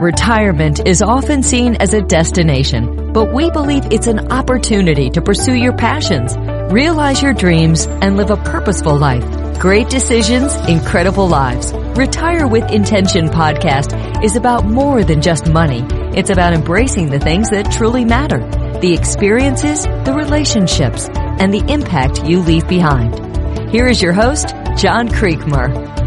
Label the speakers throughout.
Speaker 1: Retirement is often seen as a destination, but we believe it's an opportunity to pursue your passions, realize your dreams, and live a purposeful life. Great decisions, incredible lives. Retire with Intention podcast is about more than just money. It's about embracing the things that truly matter, the experiences, the relationships, and the impact you leave behind. Here is your host, John Creekmur.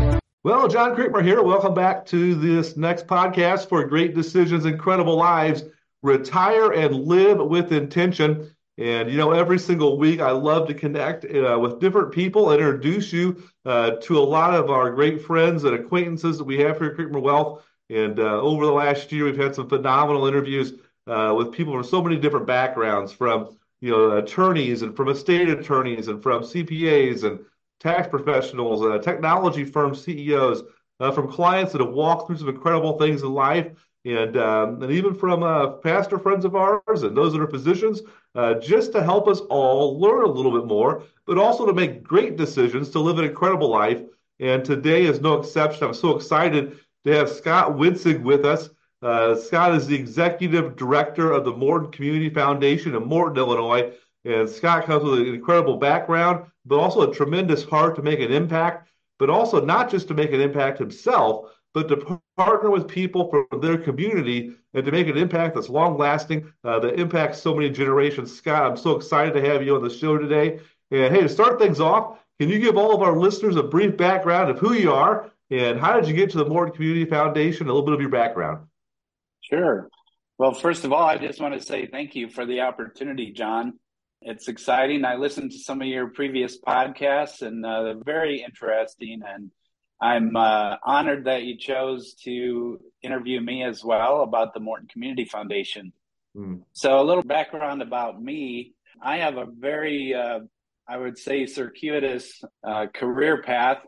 Speaker 2: Well, John Creekmur here. Welcome back to this next podcast for Great Decisions, Incredible Lives. Retire and live with intention. And, you know, every single week I love to connect uh, with different people, and introduce you uh, to a lot of our great friends and acquaintances that we have here at Creekmur Wealth. And uh, over the last year, we've had some phenomenal interviews uh, with people from so many different backgrounds from, you know, attorneys and from estate attorneys and from CPAs and tax professionals, uh, technology firm CEOs, uh, from clients that have walked through some incredible things in life, and um, and even from uh, pastor friends of ours and those that are physicians, uh, just to help us all learn a little bit more, but also to make great decisions to live an incredible life. And today is no exception. I'm so excited to have Scott Witzig with us. Uh, Scott is the executive director of the Morton Community Foundation in Morton, Illinois. And Scott comes with an incredible background, but also a tremendous heart to make an impact, but also not just to make an impact himself, but to partner with people from their community and to make an impact that's long lasting, uh, that impacts so many generations. Scott, I'm so excited to have you on the show today. And hey, to start things off, can you give all of our listeners a brief background of who you are and how did you get to the Morton Community Foundation? A little bit of your background.
Speaker 3: Sure. Well, first of all, I just want to say thank you for the opportunity, John. It's exciting. I listened to some of your previous podcasts and uh, they're very interesting. And I'm uh, honored that you chose to interview me as well about the Morton Community Foundation. Mm. So, a little background about me I have a very, uh, I would say, circuitous uh, career path.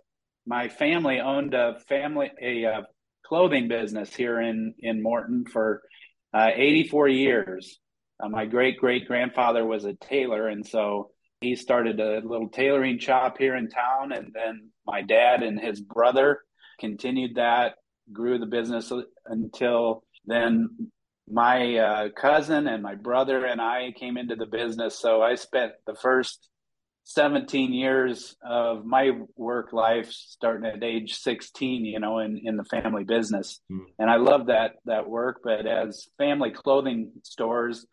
Speaker 3: My family owned a family, a uh, clothing business here in, in Morton for uh, 84 years. Uh, my great great grandfather was a tailor, and so he started a little tailoring shop here in town. And then my dad and his brother continued that, grew the business until then. My uh, cousin and my brother and I came into the business. So I spent the first 17 years of my work life starting at age 16 you know in, in the family business mm. and i love that that work but as family clothing stores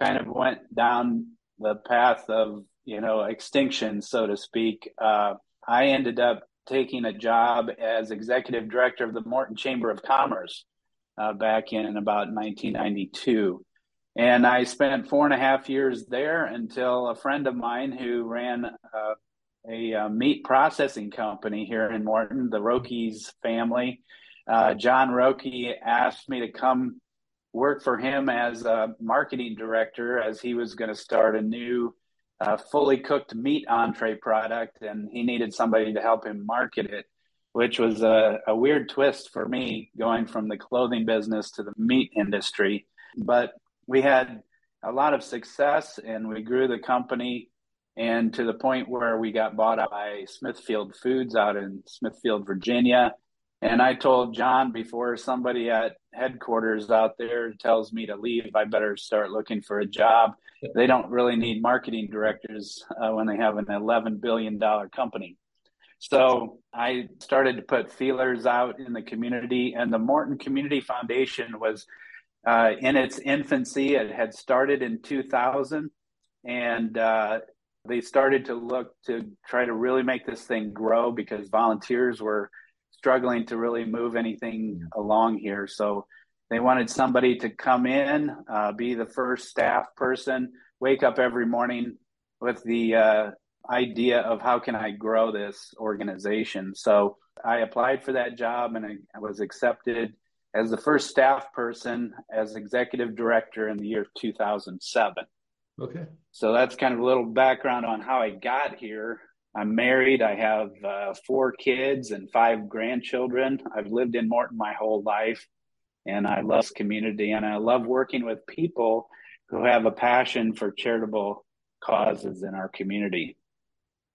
Speaker 3: kind of went down the path of you know extinction, so to speak. Uh, I ended up taking a job as executive director of the Morton Chamber of Commerce uh, back in about 1992. And I spent four and a half years there until a friend of mine who ran uh, a, a, meat processing company here in Morton, the Rokies family, uh, John Rokie asked me to come work for him as a marketing director as he was going to start a new uh, fully cooked meat entree product and he needed somebody to help him market it which was a, a weird twist for me going from the clothing business to the meat industry. But we had a lot of success and we grew the company and to the point where we got bought by smithfield foods out in smithfield virginia and I told John before somebody at headquarters out there tells me to leave, I better start looking for a job. They don't really need marketing directors uh, when they have an $11 billion company. So I started to put feelers out in the community, and the Morton Community Foundation was uh, in its infancy. It had started in 2000, and uh, they started to look to try to really make this thing grow because volunteers were struggling to really move anything along here. So they wanted somebody to come in, uh, be the first staff person, wake up every morning with the uh, idea of how can I grow this organization. So I applied for that job and I, I was accepted as the first staff person as executive director in the year 2007.
Speaker 2: Okay.
Speaker 3: So that's kind of a little background on how I got here. I'm married. I have uh, four kids and five grandchildren. I've lived in Morton my whole life, and I love community, and I love working with people who have a passion for charitable causes in our community.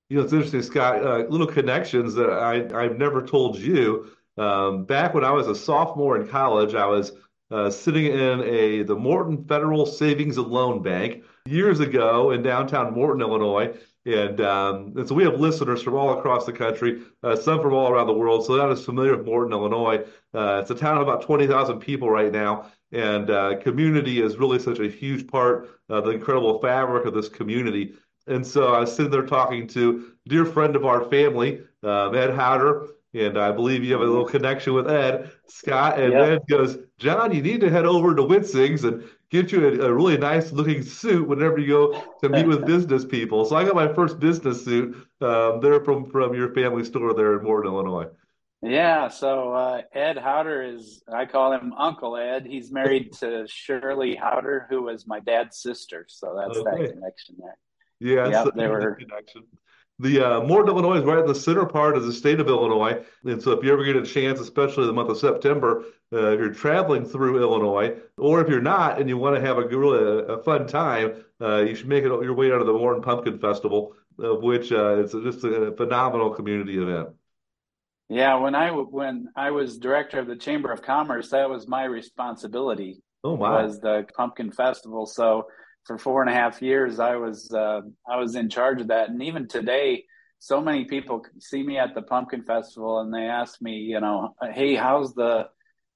Speaker 2: You know, it's interesting, Scott. Uh, little connections that I I've never told you. Um, back when I was a sophomore in college, I was uh, sitting in a the Morton Federal Savings and Loan Bank years ago in downtown Morton, Illinois. And, um, and so we have listeners from all across the country, uh, some from all around the world. So that is familiar with Morton, Illinois. Uh, it's a town of about 20,000 people right now. And uh, community is really such a huge part of the incredible fabric of this community. And so I was sitting there talking to a dear friend of our family, um, Ed Howder, and I believe you have a little connection with Ed, Scott. And yep. Ed goes, John, you need to head over to Witzig's and get you a, a, really nice looking suit whenever you go to meet with business people. So I got my first business suit um, there from from your family store there in Morton, Illinois.
Speaker 3: Yeah, so uh, Ed Howder is, I call him Uncle Ed. He's married to Shirley Howder, who was my dad's sister. So that's okay. that connection there.
Speaker 2: Yeah, yep, so they were. Connection. The uh, Morton, Illinois is right in the center part of the state of Illinois. And so if you ever get a chance, especially the month of September, uh, if you're traveling through Illinois, or if you're not and you want to have a really a, fun time, uh, you should make it your way out of the Morton Pumpkin Festival, of which uh, it's just a phenomenal community event.
Speaker 3: Yeah, when I when I was director of the Chamber of Commerce, that was my responsibility.
Speaker 2: Oh my!
Speaker 3: Was the Pumpkin Festival. So for four and a half years, I was uh, I was in charge of that, and even today, so many people see me at the Pumpkin Festival, and they ask me, you know, hey, how's the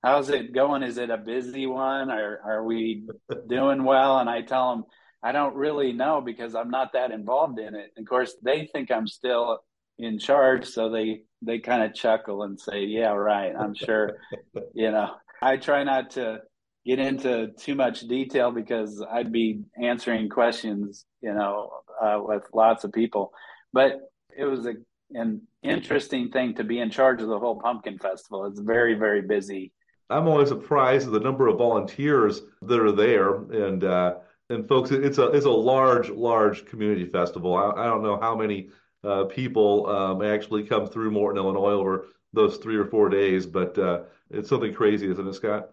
Speaker 3: how's it going? Is it a busy one? Are are we doing well? And I tell them I don't really know because I'm not that involved in it. And of course, they think I'm still in charge, so they they kind of chuckle and say, "Yeah, right. I'm sure." you know, I try not to get into too much detail because I'd be answering questions, you know, uh, with lots of people. But it was a, an interesting thing to be in charge of the whole pumpkin festival. It's very, very busy.
Speaker 2: I'm always surprised at the number of volunteers that are there, and uh, and folks, it's a it's a large, large community festival. I, I don't know how many uh, people um, actually come through Morton, Illinois over those three or four days, but uh, it's something crazy, isn't it, Scott?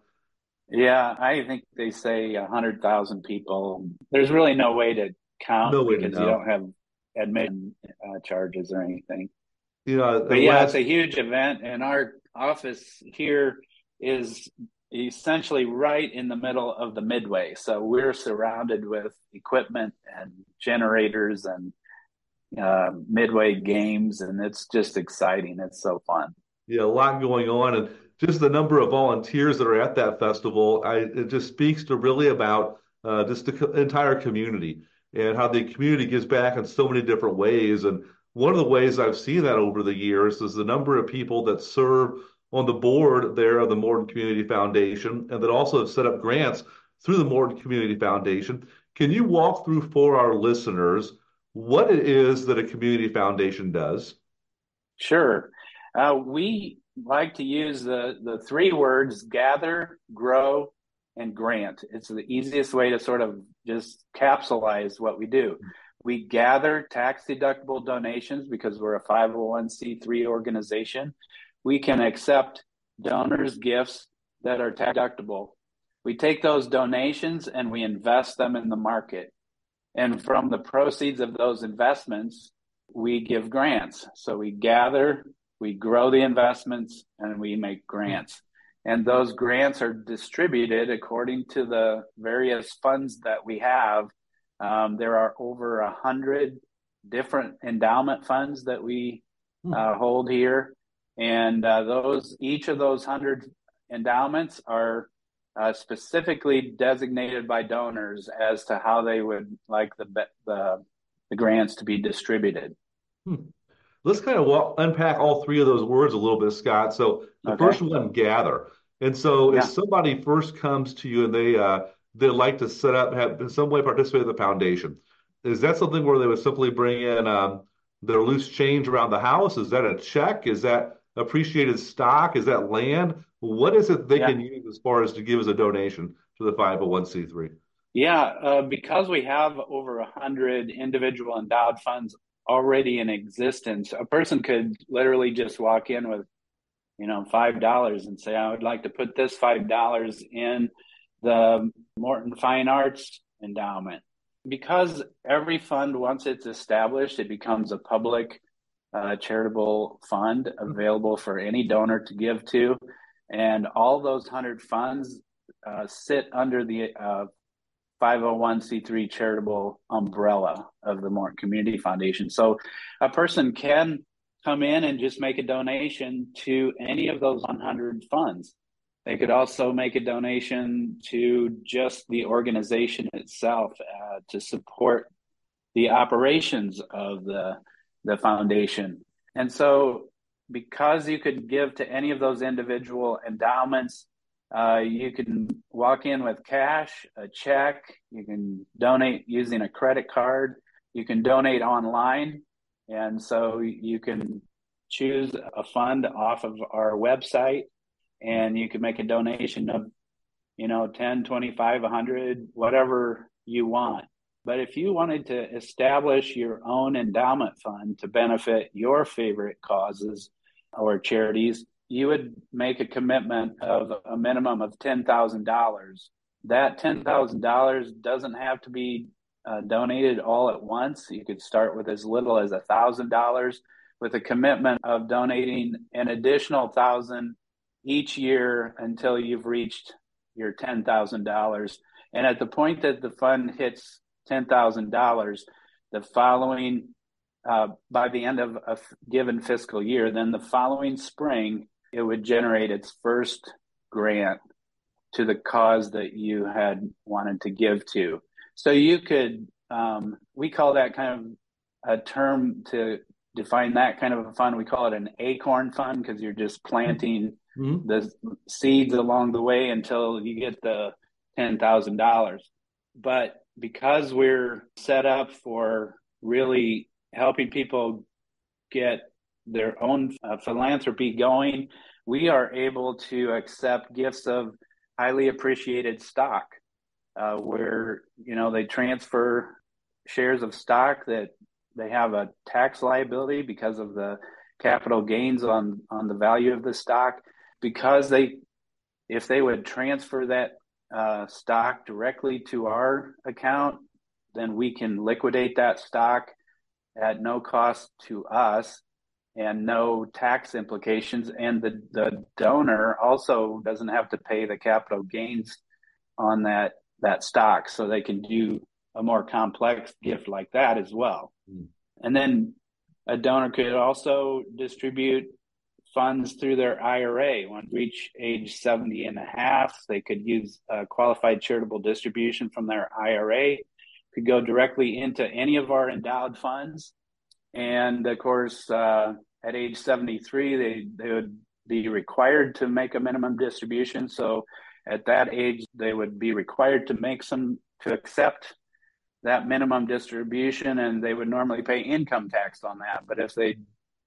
Speaker 3: Yeah, I think they say a hundred thousand people. There's really no way to count no way because you don't have admission uh, charges or anything.
Speaker 2: You know,
Speaker 3: but yeah, last... it's a huge event, and our office here is essentially right in the middle of the midway. So we're surrounded with equipment and generators and uh, midway games, and it's just exciting. It's so fun.
Speaker 2: Yeah, a lot going on, and just the number of volunteers that are at that festival, I, it just speaks to really about uh, just the entire community and how the community gives back in so many different ways. And one of the ways I've seen that over the years is the number of people that serve on the board there of the Morton Community Foundation and that also have set up grants through the Morton Community Foundation. Can you walk through for our listeners what it is that a community foundation does?
Speaker 3: Sure. Uh, we like to use the, the three words gather, grow, and grant. It's the easiest way to sort of just capsulize what we do. We gather tax deductible donations because we're a 501c3 organization. We can accept donors' gifts that are tax deductible. We take those donations and we invest them in the market. And from the proceeds of those investments, we give grants. So we gather, we grow the investments and we make grants. And those grants are distributed according to the various funds that we have. Um, there are over a hundred different endowment funds that we hmm. uh, hold here, and uh, those each of those hundred endowments are uh, specifically designated by donors as to how they would like the the, the grants to be distributed.
Speaker 2: Hmm let's kind of walk, unpack all three of those words a little bit, Scott. So the okay. first one, gather. And so yeah. if somebody first comes to you and they uh, they like to set up, have in some way participate in the foundation, is that something where they would simply bring in um, their loose change around the house? Is that a check? Is that appreciated stock? Is that land? What is it they yeah. can use as far as to give as a donation to the 501c3?
Speaker 3: Yeah, uh, because we have over a hundred individual endowed funds already in existence. A person could literally just walk in with, you know, five dollars and say, "I would like to put this five dollars in the Morton Fine Arts Endowment." Because every fund, once it's established, it becomes a public uh, charitable fund available for any donor to give to, and all those hundred funds uh, sit under the uh, 501c3 charitable umbrella of the Morton Community Foundation. So a person can come in and just make a donation to any of those 100 funds. They could also make a donation to just the organization itself uh, to support the operations of the the foundation. And so, because you could give to any of those individual endowments, uh, you can walk in with cash, a check. You can donate using a credit card. You can donate online, and so you can choose a fund off of our website and you can make a donation of you know 10 25 100 whatever you want but if you wanted to establish your own endowment fund to benefit your favorite causes or charities you would make a commitment of a minimum of $10,000 that $10,000 doesn't have to be uh, donated all at once you could start with as little as $1,000 with a commitment of donating an additional thousand each year until you've reached your $10,000. And at the point that the fund hits $10,000, the following, uh, by the end of a given fiscal year, then the following spring, it would generate its first grant to the cause that you had wanted to give to. So you could, um, we call that kind of a term to define that kind of a fund. We call it an acorn fund because you're just planting mm-hmm. the seeds along the way until you get the ten thousand dollars. But because we're set up for really helping people get their own uh, philanthropy going, we are able to accept gifts of highly appreciated stock, uh, where you know they transfer shares of stock that they have a tax liability because of the capital gains on on the value of the stock. Because they if they would transfer that uh, stock directly to our account then we can liquidate that stock at no cost to us and no tax implications and the, the donor also doesn't have to pay the capital gains on that that stock so they can do a more complex gift like that as well. Mm. And then a donor could also distribute funds through their IRA. When reach age 70 and a half, they could use a qualified charitable distribution from their IRA, could go directly into any of our endowed funds. And of course, uh, at age 73, they, they would be required to make a minimum distribution. So at that age, they would be required to make some, to accept that minimum distribution and they would normally pay income tax on that. But if they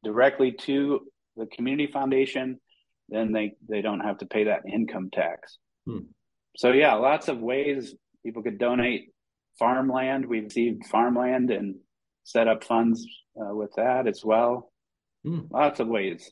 Speaker 3: directly to the community foundation, then they, they don't have to pay that income tax. Hmm. So yeah, lots of ways people could donate farmland. We've received farmland and set up funds uh, with that as well. Hmm. Lots of ways.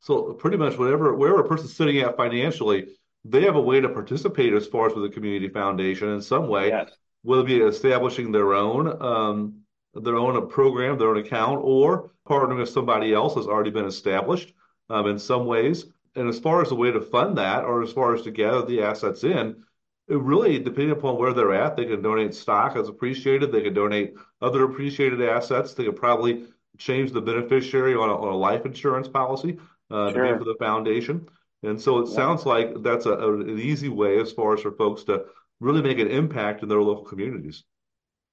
Speaker 2: So pretty much whatever wherever a person's sitting at financially, they have a way to participate as far as with the community foundation in some way. Yes will be establishing their own um, their own program, their own account, or partnering with somebody else that's already been established um, in some ways. And as far as the way to fund that, or as far as to gather the assets in, really depending upon where they're at, they can donate stock as appreciated. They can donate other appreciated assets. They could probably change the beneficiary on a, on a life insurance policy uh, sure. to be for the foundation. And so it yeah. sounds like that's a, a, an easy way as far as for folks to really make an impact in their local communities.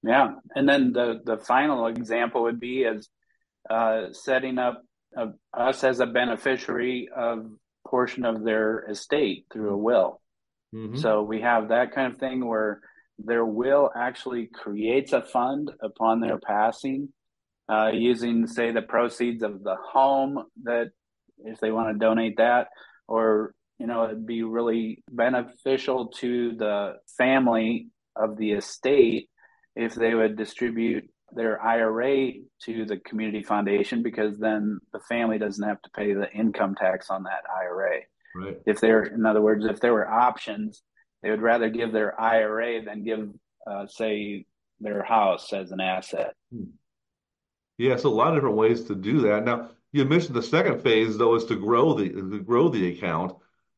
Speaker 3: Yeah, and then the the final example would be as uh, setting up us as a beneficiary of portion of their estate through a will. Mm-hmm. So we have that kind of thing where their will actually creates a fund upon their passing, uh, using say the proceeds of the home that if they want to donate that, or you know, it'd be really beneficial to the family of the estate if they would distribute their IRA to the community foundation because then the family doesn't have to pay the income tax on that IRA. Right. If they're, in other words, if there were options, they would rather give their IRA than give, uh, say, their house as an asset. Hmm.
Speaker 2: Yeah, so a lot of different ways to do that. Now, you mentioned the second phase though is to grow the to grow the account.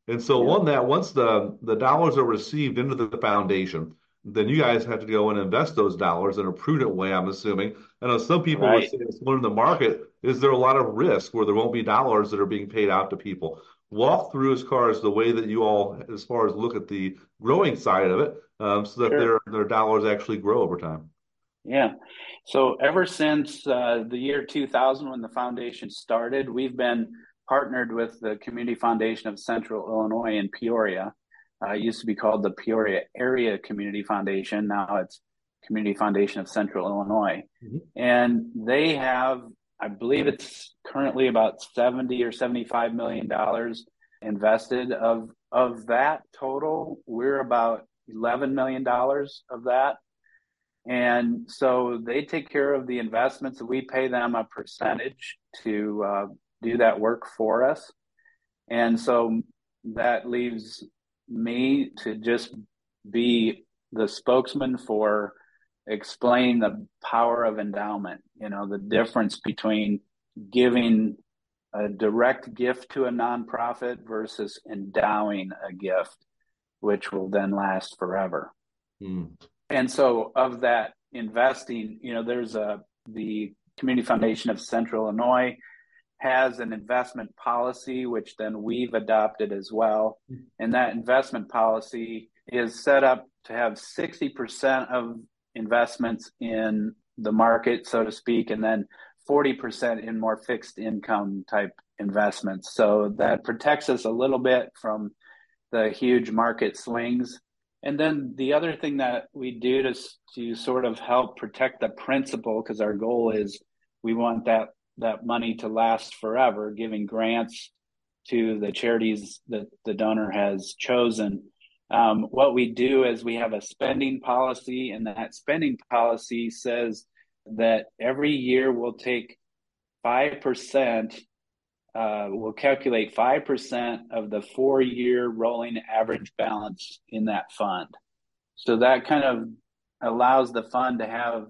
Speaker 2: And so yeah. on that, once the the dollars are received into the foundation, then you guys have to go and invest those dollars in a prudent way, I'm assuming. I know some people right. would say it's in the market. Is there a lot of risk where there won't be dollars that are being paid out to people? Walk through as far as the way that you all, as far as look at the growing side of it, um, so that sure. their their dollars actually grow over time.
Speaker 3: Yeah. So ever since uh, the year 2000, when the foundation started, we've been partnered with the Community Foundation of Central Illinois in Peoria. Uh, it used to be called the Peoria Area Community Foundation. Now it's Community Foundation of Central Illinois. Mm-hmm. And they have, I believe it's currently about 70 or 75 million dollars invested of of that total. We're about 11 million dollars of that. And so they take care of the investments. We pay them a percentage to uh, do that work for us. And so that leaves me to just be the spokesman for explain the power of endowment, you know, the difference between giving a direct gift to a nonprofit versus endowing a gift, which will then last forever. Mm. And so, of that investing, you know, there's a the Community Foundation of Central Illinois has an investment policy, which then we've adopted as well. And that investment policy is set up to have 60% of investments in the market, so to speak, and then 40% in more fixed income type investments. So that protects us a little bit from the huge market swings. And then the other thing that we do to, to sort of help protect the principal, because our goal is we want that that money to last forever, giving grants to the charities that the donor has chosen. Um, what we do is we have a spending policy, and that spending policy says that every year we'll take 5%, uh, we'll calculate 5% of the four year rolling average balance in that fund. So that kind of allows the fund to have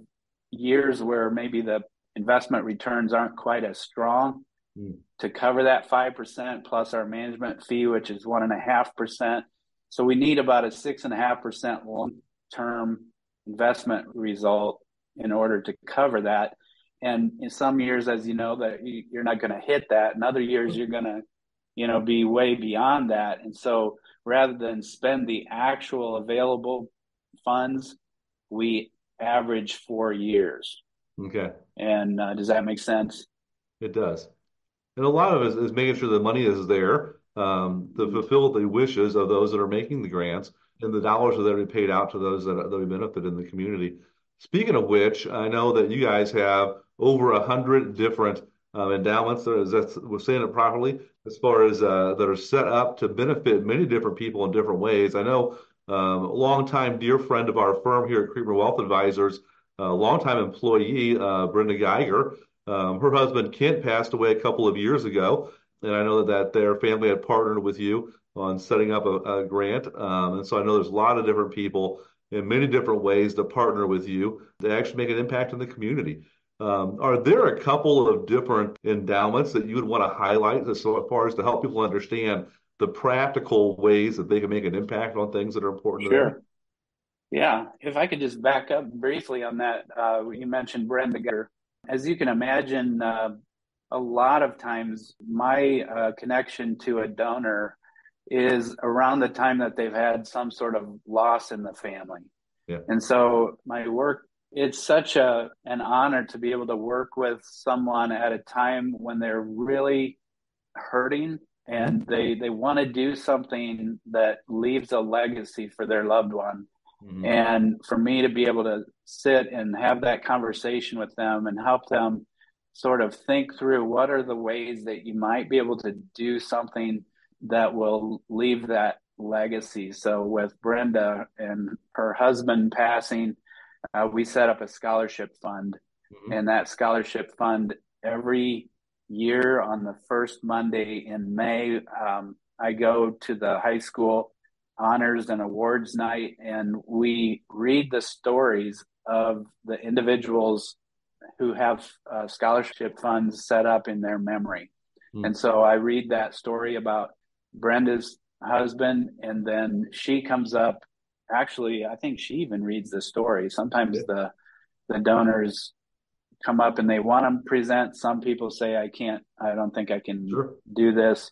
Speaker 3: years where maybe the investment returns aren't quite as strong mm. to cover that 5% plus our management fee, which is 1.5%. So we need about a 6.5% long term investment result in order to cover that. And in some years, as you know, that you're not going to hit that. In other years, you're going to, you know, be way beyond that. And so rather than spend the actual available funds, we average four years.
Speaker 2: Okay.
Speaker 3: And uh, does that make sense?
Speaker 2: It does. And a lot of it is, is making sure the money is there um, to fulfill the wishes of those that are making the grants, and the dollars that are paid out to those that, that benefit in the community. Speaking of which, I know that you guys have over a hundred different um, endowments. That we're saying it properly as far as uh, that are set up to benefit many different people in different ways. I know um, a longtime dear friend of our firm here at Creekmur Wealth Advisors a longtime employee, uh, Brenda Geiger. Um, her husband Kent passed away a couple of years ago, and I know that their family had partnered with you on setting up a, a grant. Um, and so I know there's a lot of different people in many different ways to partner with you to actually make an impact in the community. Um, are there a couple of different endowments that you would want to highlight as far as to help people understand the practical ways that they can make an impact on things that are important
Speaker 3: sure.
Speaker 2: to them?
Speaker 3: Yeah, if I could just back up briefly on that, uh, you mentioned Brenda Geiger. As you can imagine, uh, a lot of times my uh, connection to a donor is around the time that they've had some sort of loss in the family. Yeah. And so my work, it's such a an honor to be able to work with someone at a time when they're really hurting and they they want to do something that leaves a legacy for their loved one Mm-hmm. And for me to be able to sit and have that conversation with them and help them sort of think through what are the ways that you might be able to do something that will leave that legacy. So with Brenda and her husband passing, uh, we set up a scholarship fund, mm-hmm. and that scholarship fund every year on the first Monday in May, um, I go to the high school honors and awards night, and we read the stories of the individuals who have uh, scholarship funds set up in their memory. Mm. And so I read that story about Brenda's husband, and then she comes up. Actually, I think she even reads the story. Sometimes yeah. the the donors come up and they want to present. Some people say, "I can't. I don't think I can sure. do this."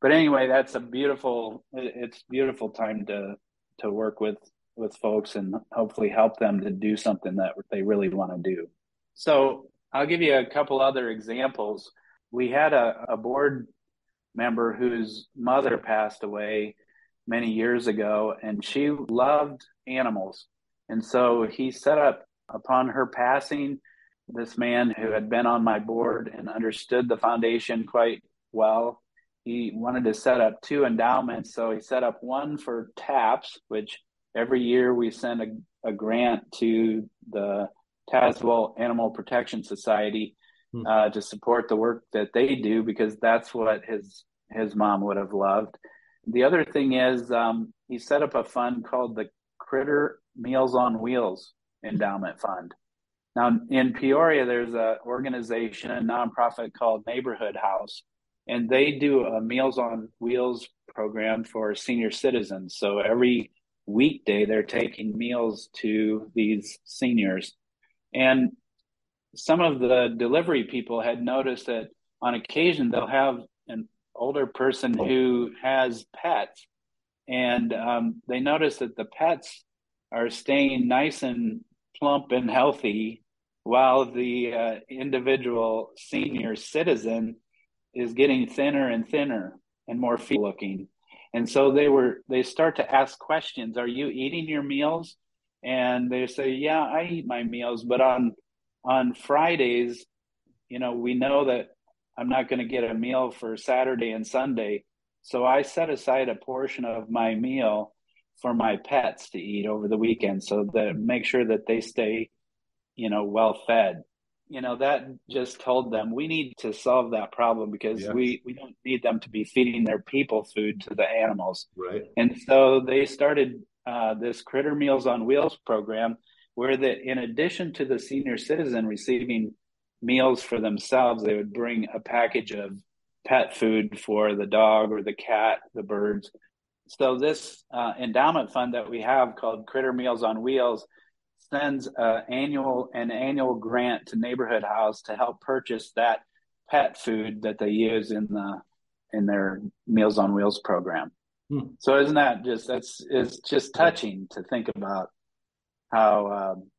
Speaker 3: But anyway, that's a beautiful. It's beautiful time to to work with with folks and hopefully help them to do something that they really want to do. So I'll give you a couple other examples. We had a, a board member whose mother passed away many years ago, and she loved animals. And so he set up upon her passing this man who had been on my board and understood the foundation quite well. He wanted to set up two endowments. So he set up one for TAPS, which every year we send a, a grant to the Tazewell Animal Protection Society hmm. uh, to support the work that they do because that's what his his mom would have loved. The other thing is um, he set up a fund called the Critter Meals on Wheels Endowment Fund. Now in Peoria, there's an organization, a nonprofit called Neighborhood House, and they do a Meals on Wheels program for senior citizens. So every weekday, they're taking meals to these seniors. And some of the delivery people had noticed that on occasion they'll have an older person who has pets, and um, they notice that the pets are staying nice and plump and healthy while the uh, individual senior citizen is getting thinner and thinner and more feeble looking. And so they were they start to ask questions. Are you eating your meals and they say yeah i eat my meals but on on fridays you know we know that i'm not going to get a meal for saturday and sunday. So i set aside a portion of my meal for my pets to eat over the weekend so that make sure that they stay you know well fed. You know that just told them we need to solve that problem because yes. we we don't need them to be feeding their people food to the animals.
Speaker 2: Right.
Speaker 3: And so they started uh, this critter meals on wheels program where that in addition to the senior citizen receiving meals for themselves they would bring a package of pet food for the dog or the cat the birds so this uh, endowment fund that we have called critter meals on wheels sends uh, annual an annual grant to Neighborhood House to help purchase that pet food that they use in the in their Meals on Wheels program. Hmm. So isn't that just that's it's just touching to think about how um,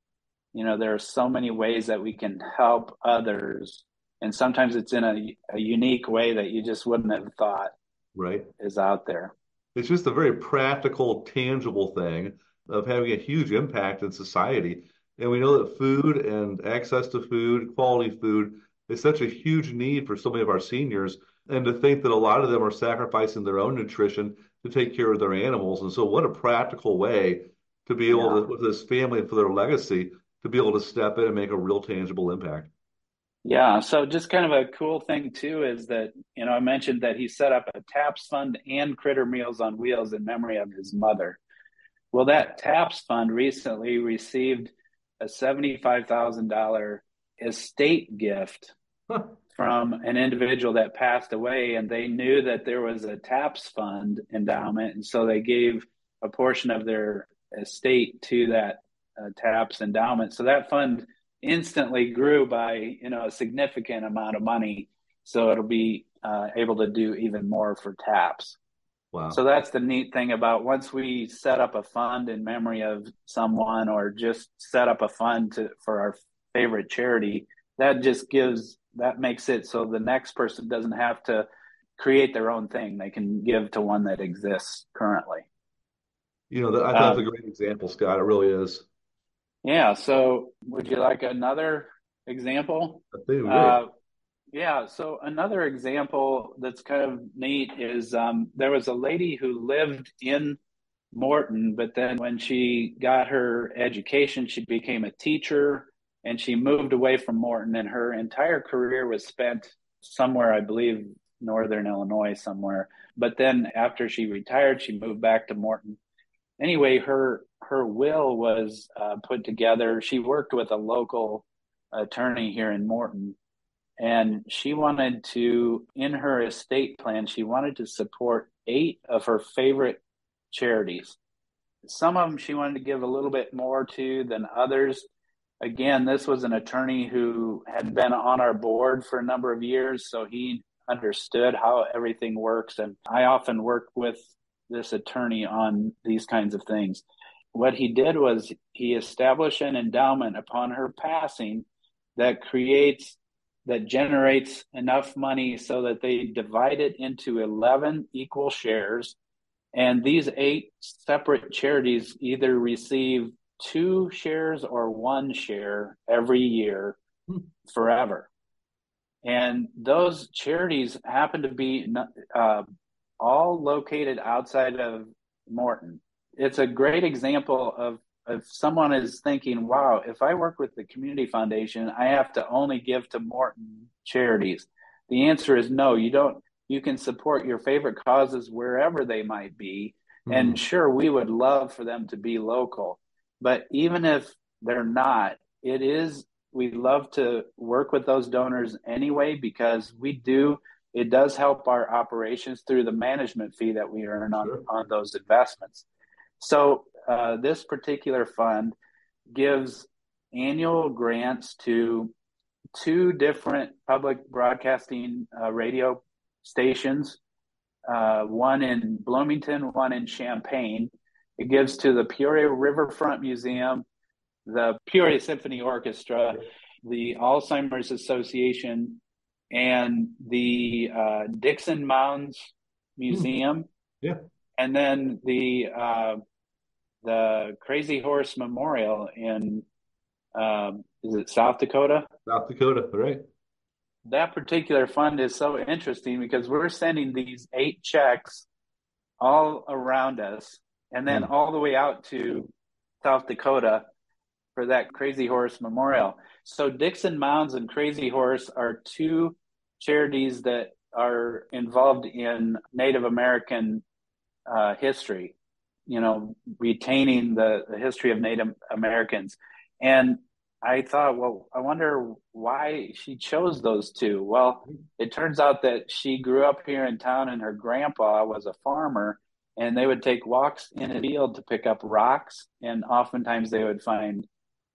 Speaker 3: you know there are so many ways that we can help others, and sometimes it's in a, a unique way that you just wouldn't have thought
Speaker 2: right
Speaker 3: is out there.
Speaker 2: It's just a very practical, tangible thing of having a huge impact in society. And we know that food and access to food, quality food, is such a huge need for so many of our seniors. And to think that a lot of them are sacrificing their own nutrition to take care of their animals. And so, what a practical way to be able yeah. to, with this family and for their legacy, to be able to step in and make a real tangible impact.
Speaker 3: Yeah. So, just kind of a cool thing, too, is that, you know, I mentioned that he set up a TAPS fund and Critter Meals on Wheels in memory of his mother. Well, that TAPS fund recently received a $75,000 estate gift. From an individual that passed away, and they knew that there was a TAPS fund endowment, and so they gave a portion of their estate to that uh, TAPS endowment. So that fund instantly grew by you know a significant amount of money. So it'll be uh, able to do even more for TAPS.
Speaker 2: Wow.
Speaker 3: So that's the neat thing about once we set up a fund in memory of someone or just set up a fund to, for our favorite charity, that just gives that makes it so the next person doesn't have to create their own thing. They can give to one that exists currently.
Speaker 2: You know, I thought um, that's a great example, Scott. It really is.
Speaker 3: Yeah. So, would you like another example?
Speaker 2: I think uh,
Speaker 3: yeah. So another example that's kind of neat is um, there was a lady who lived in Morton, but then when she got her education, she became a teacher and she moved away from Morton, and her entire career was spent somewhere, I believe, northern Illinois somewhere. But then after she retired, she moved back to Morton. Anyway, her her will was uh, put together. She worked with a local attorney here in Morton and she wanted to in her estate plan she wanted to support eight of her favorite charities. Some of them she wanted to give a little bit more to than others. Again, this was an attorney who had been on our board for a number of years, so he understood how everything works. And I often work with this attorney on these kinds of things. What he did was he established an endowment upon her passing that creates that generates enough money so that they divide it into 11 equal shares and these eight separate charities either receive two shares or one share every year hmm. forever and those charities happen to be uh, all located outside of morton it's a great example of if someone is thinking, wow, if I work with the community foundation, I have to only give to Morton charities. The answer is no, you don't. You can support your favorite causes wherever they might be. Mm-hmm. And sure, we would love for them to be local. But even if they're not, it is, we love to work with those donors anyway because we do, it does help our operations through the management fee that we earn on, sure. on those investments. So uh, this particular fund gives annual grants to two different public broadcasting uh, radio stations, uh, one in Bloomington, one in Champaign. It gives to the Peoria Riverfront Museum, the Peoria Symphony Orchestra, the Alzheimer's Association, and the uh, Dickson Mounds Museum.
Speaker 2: Yeah.
Speaker 3: And then the uh, the Crazy Horse Memorial in um, is it South Dakota?
Speaker 2: South Dakota, right?
Speaker 3: That particular fund is so interesting because we're sending these eight checks all around us, and then mm. all the way out to South Dakota for that Crazy Horse Memorial. So Dickson Mounds and Crazy Horse are two charities that are involved in Native American uh, history you know, retaining the, the history of Native Americans. And I thought, well, I wonder why she chose those two. Well, it turns out that she grew up here in town and her grandpa was a farmer and they would take walks in a field to pick up rocks and oftentimes they would find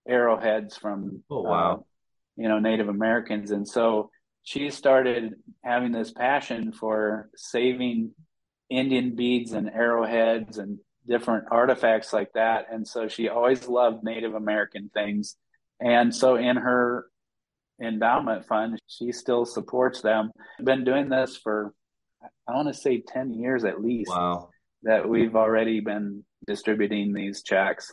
Speaker 3: arrowheads from
Speaker 2: oh, wow. Uh,
Speaker 3: you know Native Americans and so she started having this passion for saving Indian beads and arrowheads and different artifacts like that. And so she always loved Native American things. And so in her endowment fund, she still supports them. Been doing this for, I want to say 10 years at least.
Speaker 2: Wow.
Speaker 3: That we've already been distributing these checks.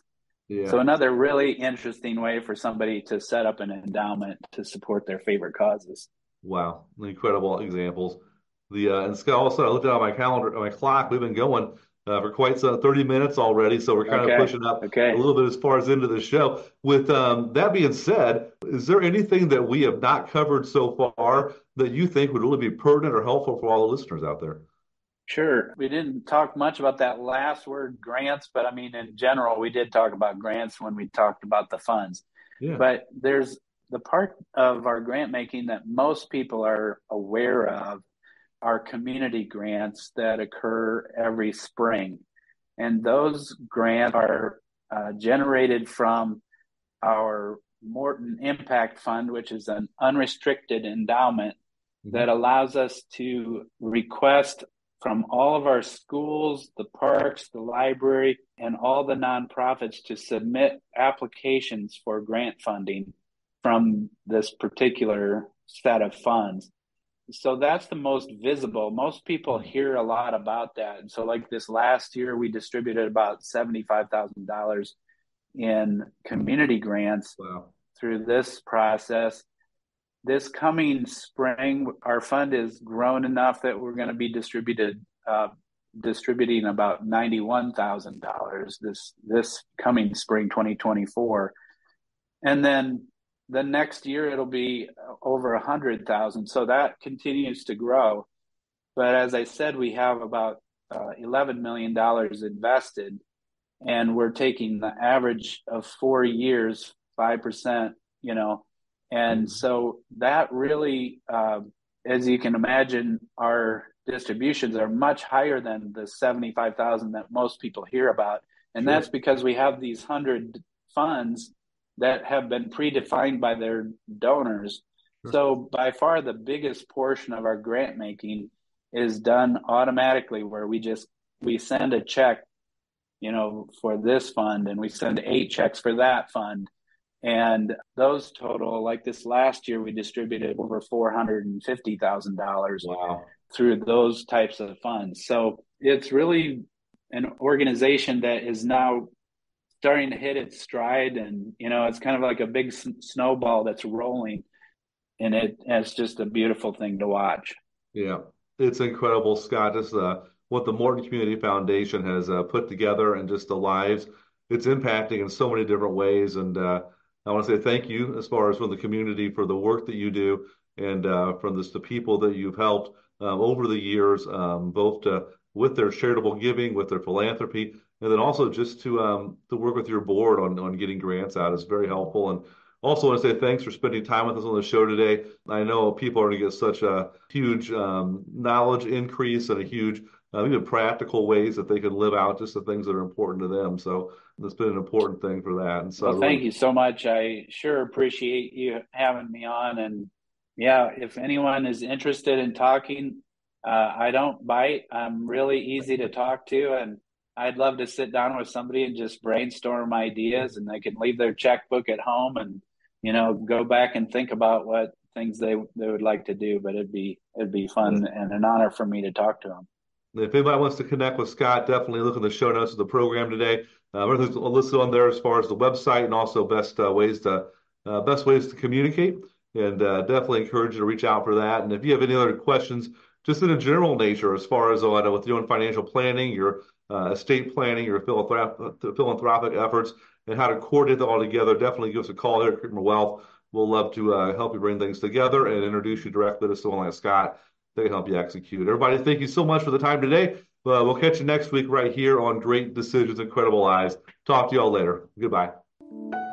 Speaker 3: Yeah. So another really interesting way for somebody to set up an endowment to support their favorite causes.
Speaker 2: Wow, incredible examples. The uh, and Scott, also I looked at my calendar, my clock. We've been going uh, for quite some 30 minutes already. So we're kind okay. of pushing up okay. a little bit as far as into the show. With um, that being said, is there anything that we have not covered so far that you think would really be pertinent or helpful for all the listeners out there?
Speaker 3: Sure. We didn't talk much about that last word, grants, but I mean, in general, we did talk about grants when we talked about the funds. Yeah. But there's the part of our grant making that most people are aware of are community grants that occur every spring. And those grants are uh, generated from our Morton Impact Fund, which is an unrestricted endowment mm-hmm. that allows us to request from all of our schools, the parks, the library, and all the nonprofits to submit applications for grant funding from this particular set of funds so that's the most visible. Most people hear a lot about that. And so, like this last year, we distributed about $75,000 in community grants wow. through this process. This coming spring, our fund is grown enough that we're going to be distributed, uh, distributing about $91,000 this, this coming spring, 2024. And then the next year it'll be over a hundred thousand. So that continues to grow. But as I said, we have about uh, eleven million dollars invested, and we're taking the average of four years, five percent. You know, and mm-hmm. so that really, uh, as you can imagine, our distributions are much higher than the 75,000 that most people hear about. And sure. that's because we have these 100 funds that have been predefined by their donors. Sure. So by far the biggest portion of our grant making is done automatically where we just we send a check you know for this fund and we send eight checks for that fund and those total like this last year we distributed over $450,000 wow. through those types of funds so it's really an organization that is now starting to hit its stride and you know it's kind of like a big s- snowball that's rolling and it it's just a beautiful thing to watch
Speaker 2: yeah it's incredible, Scott. Just uh, what the Morton Community Foundation has uh, put together and just the lives it's impacting in so many different ways. And uh, I want to say thank you as far as from the community for the work that you do and uh, from this, the people that you've helped um, over the years, um, both to, with their charitable giving, with their philanthropy, and then also just to um, to work with your board on on getting grants out is very helpful. And also want to say thanks for spending time with us on the show today. I know people are going to get such a huge um, knowledge increase and a huge uh, even practical ways that they can live out just the things that are important to them. So it's been an important thing for that. And so,
Speaker 3: well, thank you so much. I sure appreciate you having me on. And yeah, if anyone is interested in talking, uh, I don't bite. I'm really easy to talk to, and I'd love to sit down with somebody and just brainstorm ideas, and they can leave their checkbook at home and you know, go back and think about what things they they would like to do. But it'd be it'd be fun and an honor for me to talk to them.
Speaker 2: If anybody wants to connect with Scott, definitely look in the show notes of the program today. Uh, everything's listed on there as far as the website and also best uh, ways to uh, best ways to communicate. And uh, definitely encourage you to reach out for that. And if you have any other questions, just in a general nature, as far as uh, with your own financial planning, your uh, estate planning, your philanthrop- philanthropic efforts, and how to coordinate it all together, definitely give us a call here at Creekmur Wealth. We'll love to uh, help you bring things together and introduce you directly to someone like Scott that can help you execute. Everybody, thank you so much for the time today. Uh, we'll catch you next week right here on Great Decisions, Incredible Lives. Talk to you all later. Goodbye.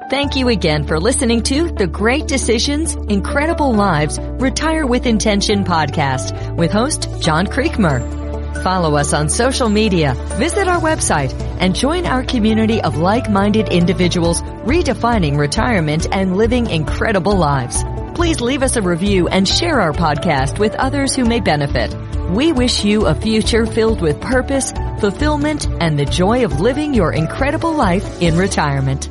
Speaker 1: Thank you again for listening to the Great Decisions, Incredible Lives, Retire with Intention podcast with host John Creekmur. Follow us on social media, visit our website, and join our community of like-minded individuals redefining retirement and living incredible lives. Please leave us a review and share our podcast with others who may benefit. We wish you a future filled with purpose, fulfillment, and the joy of living your incredible life in retirement.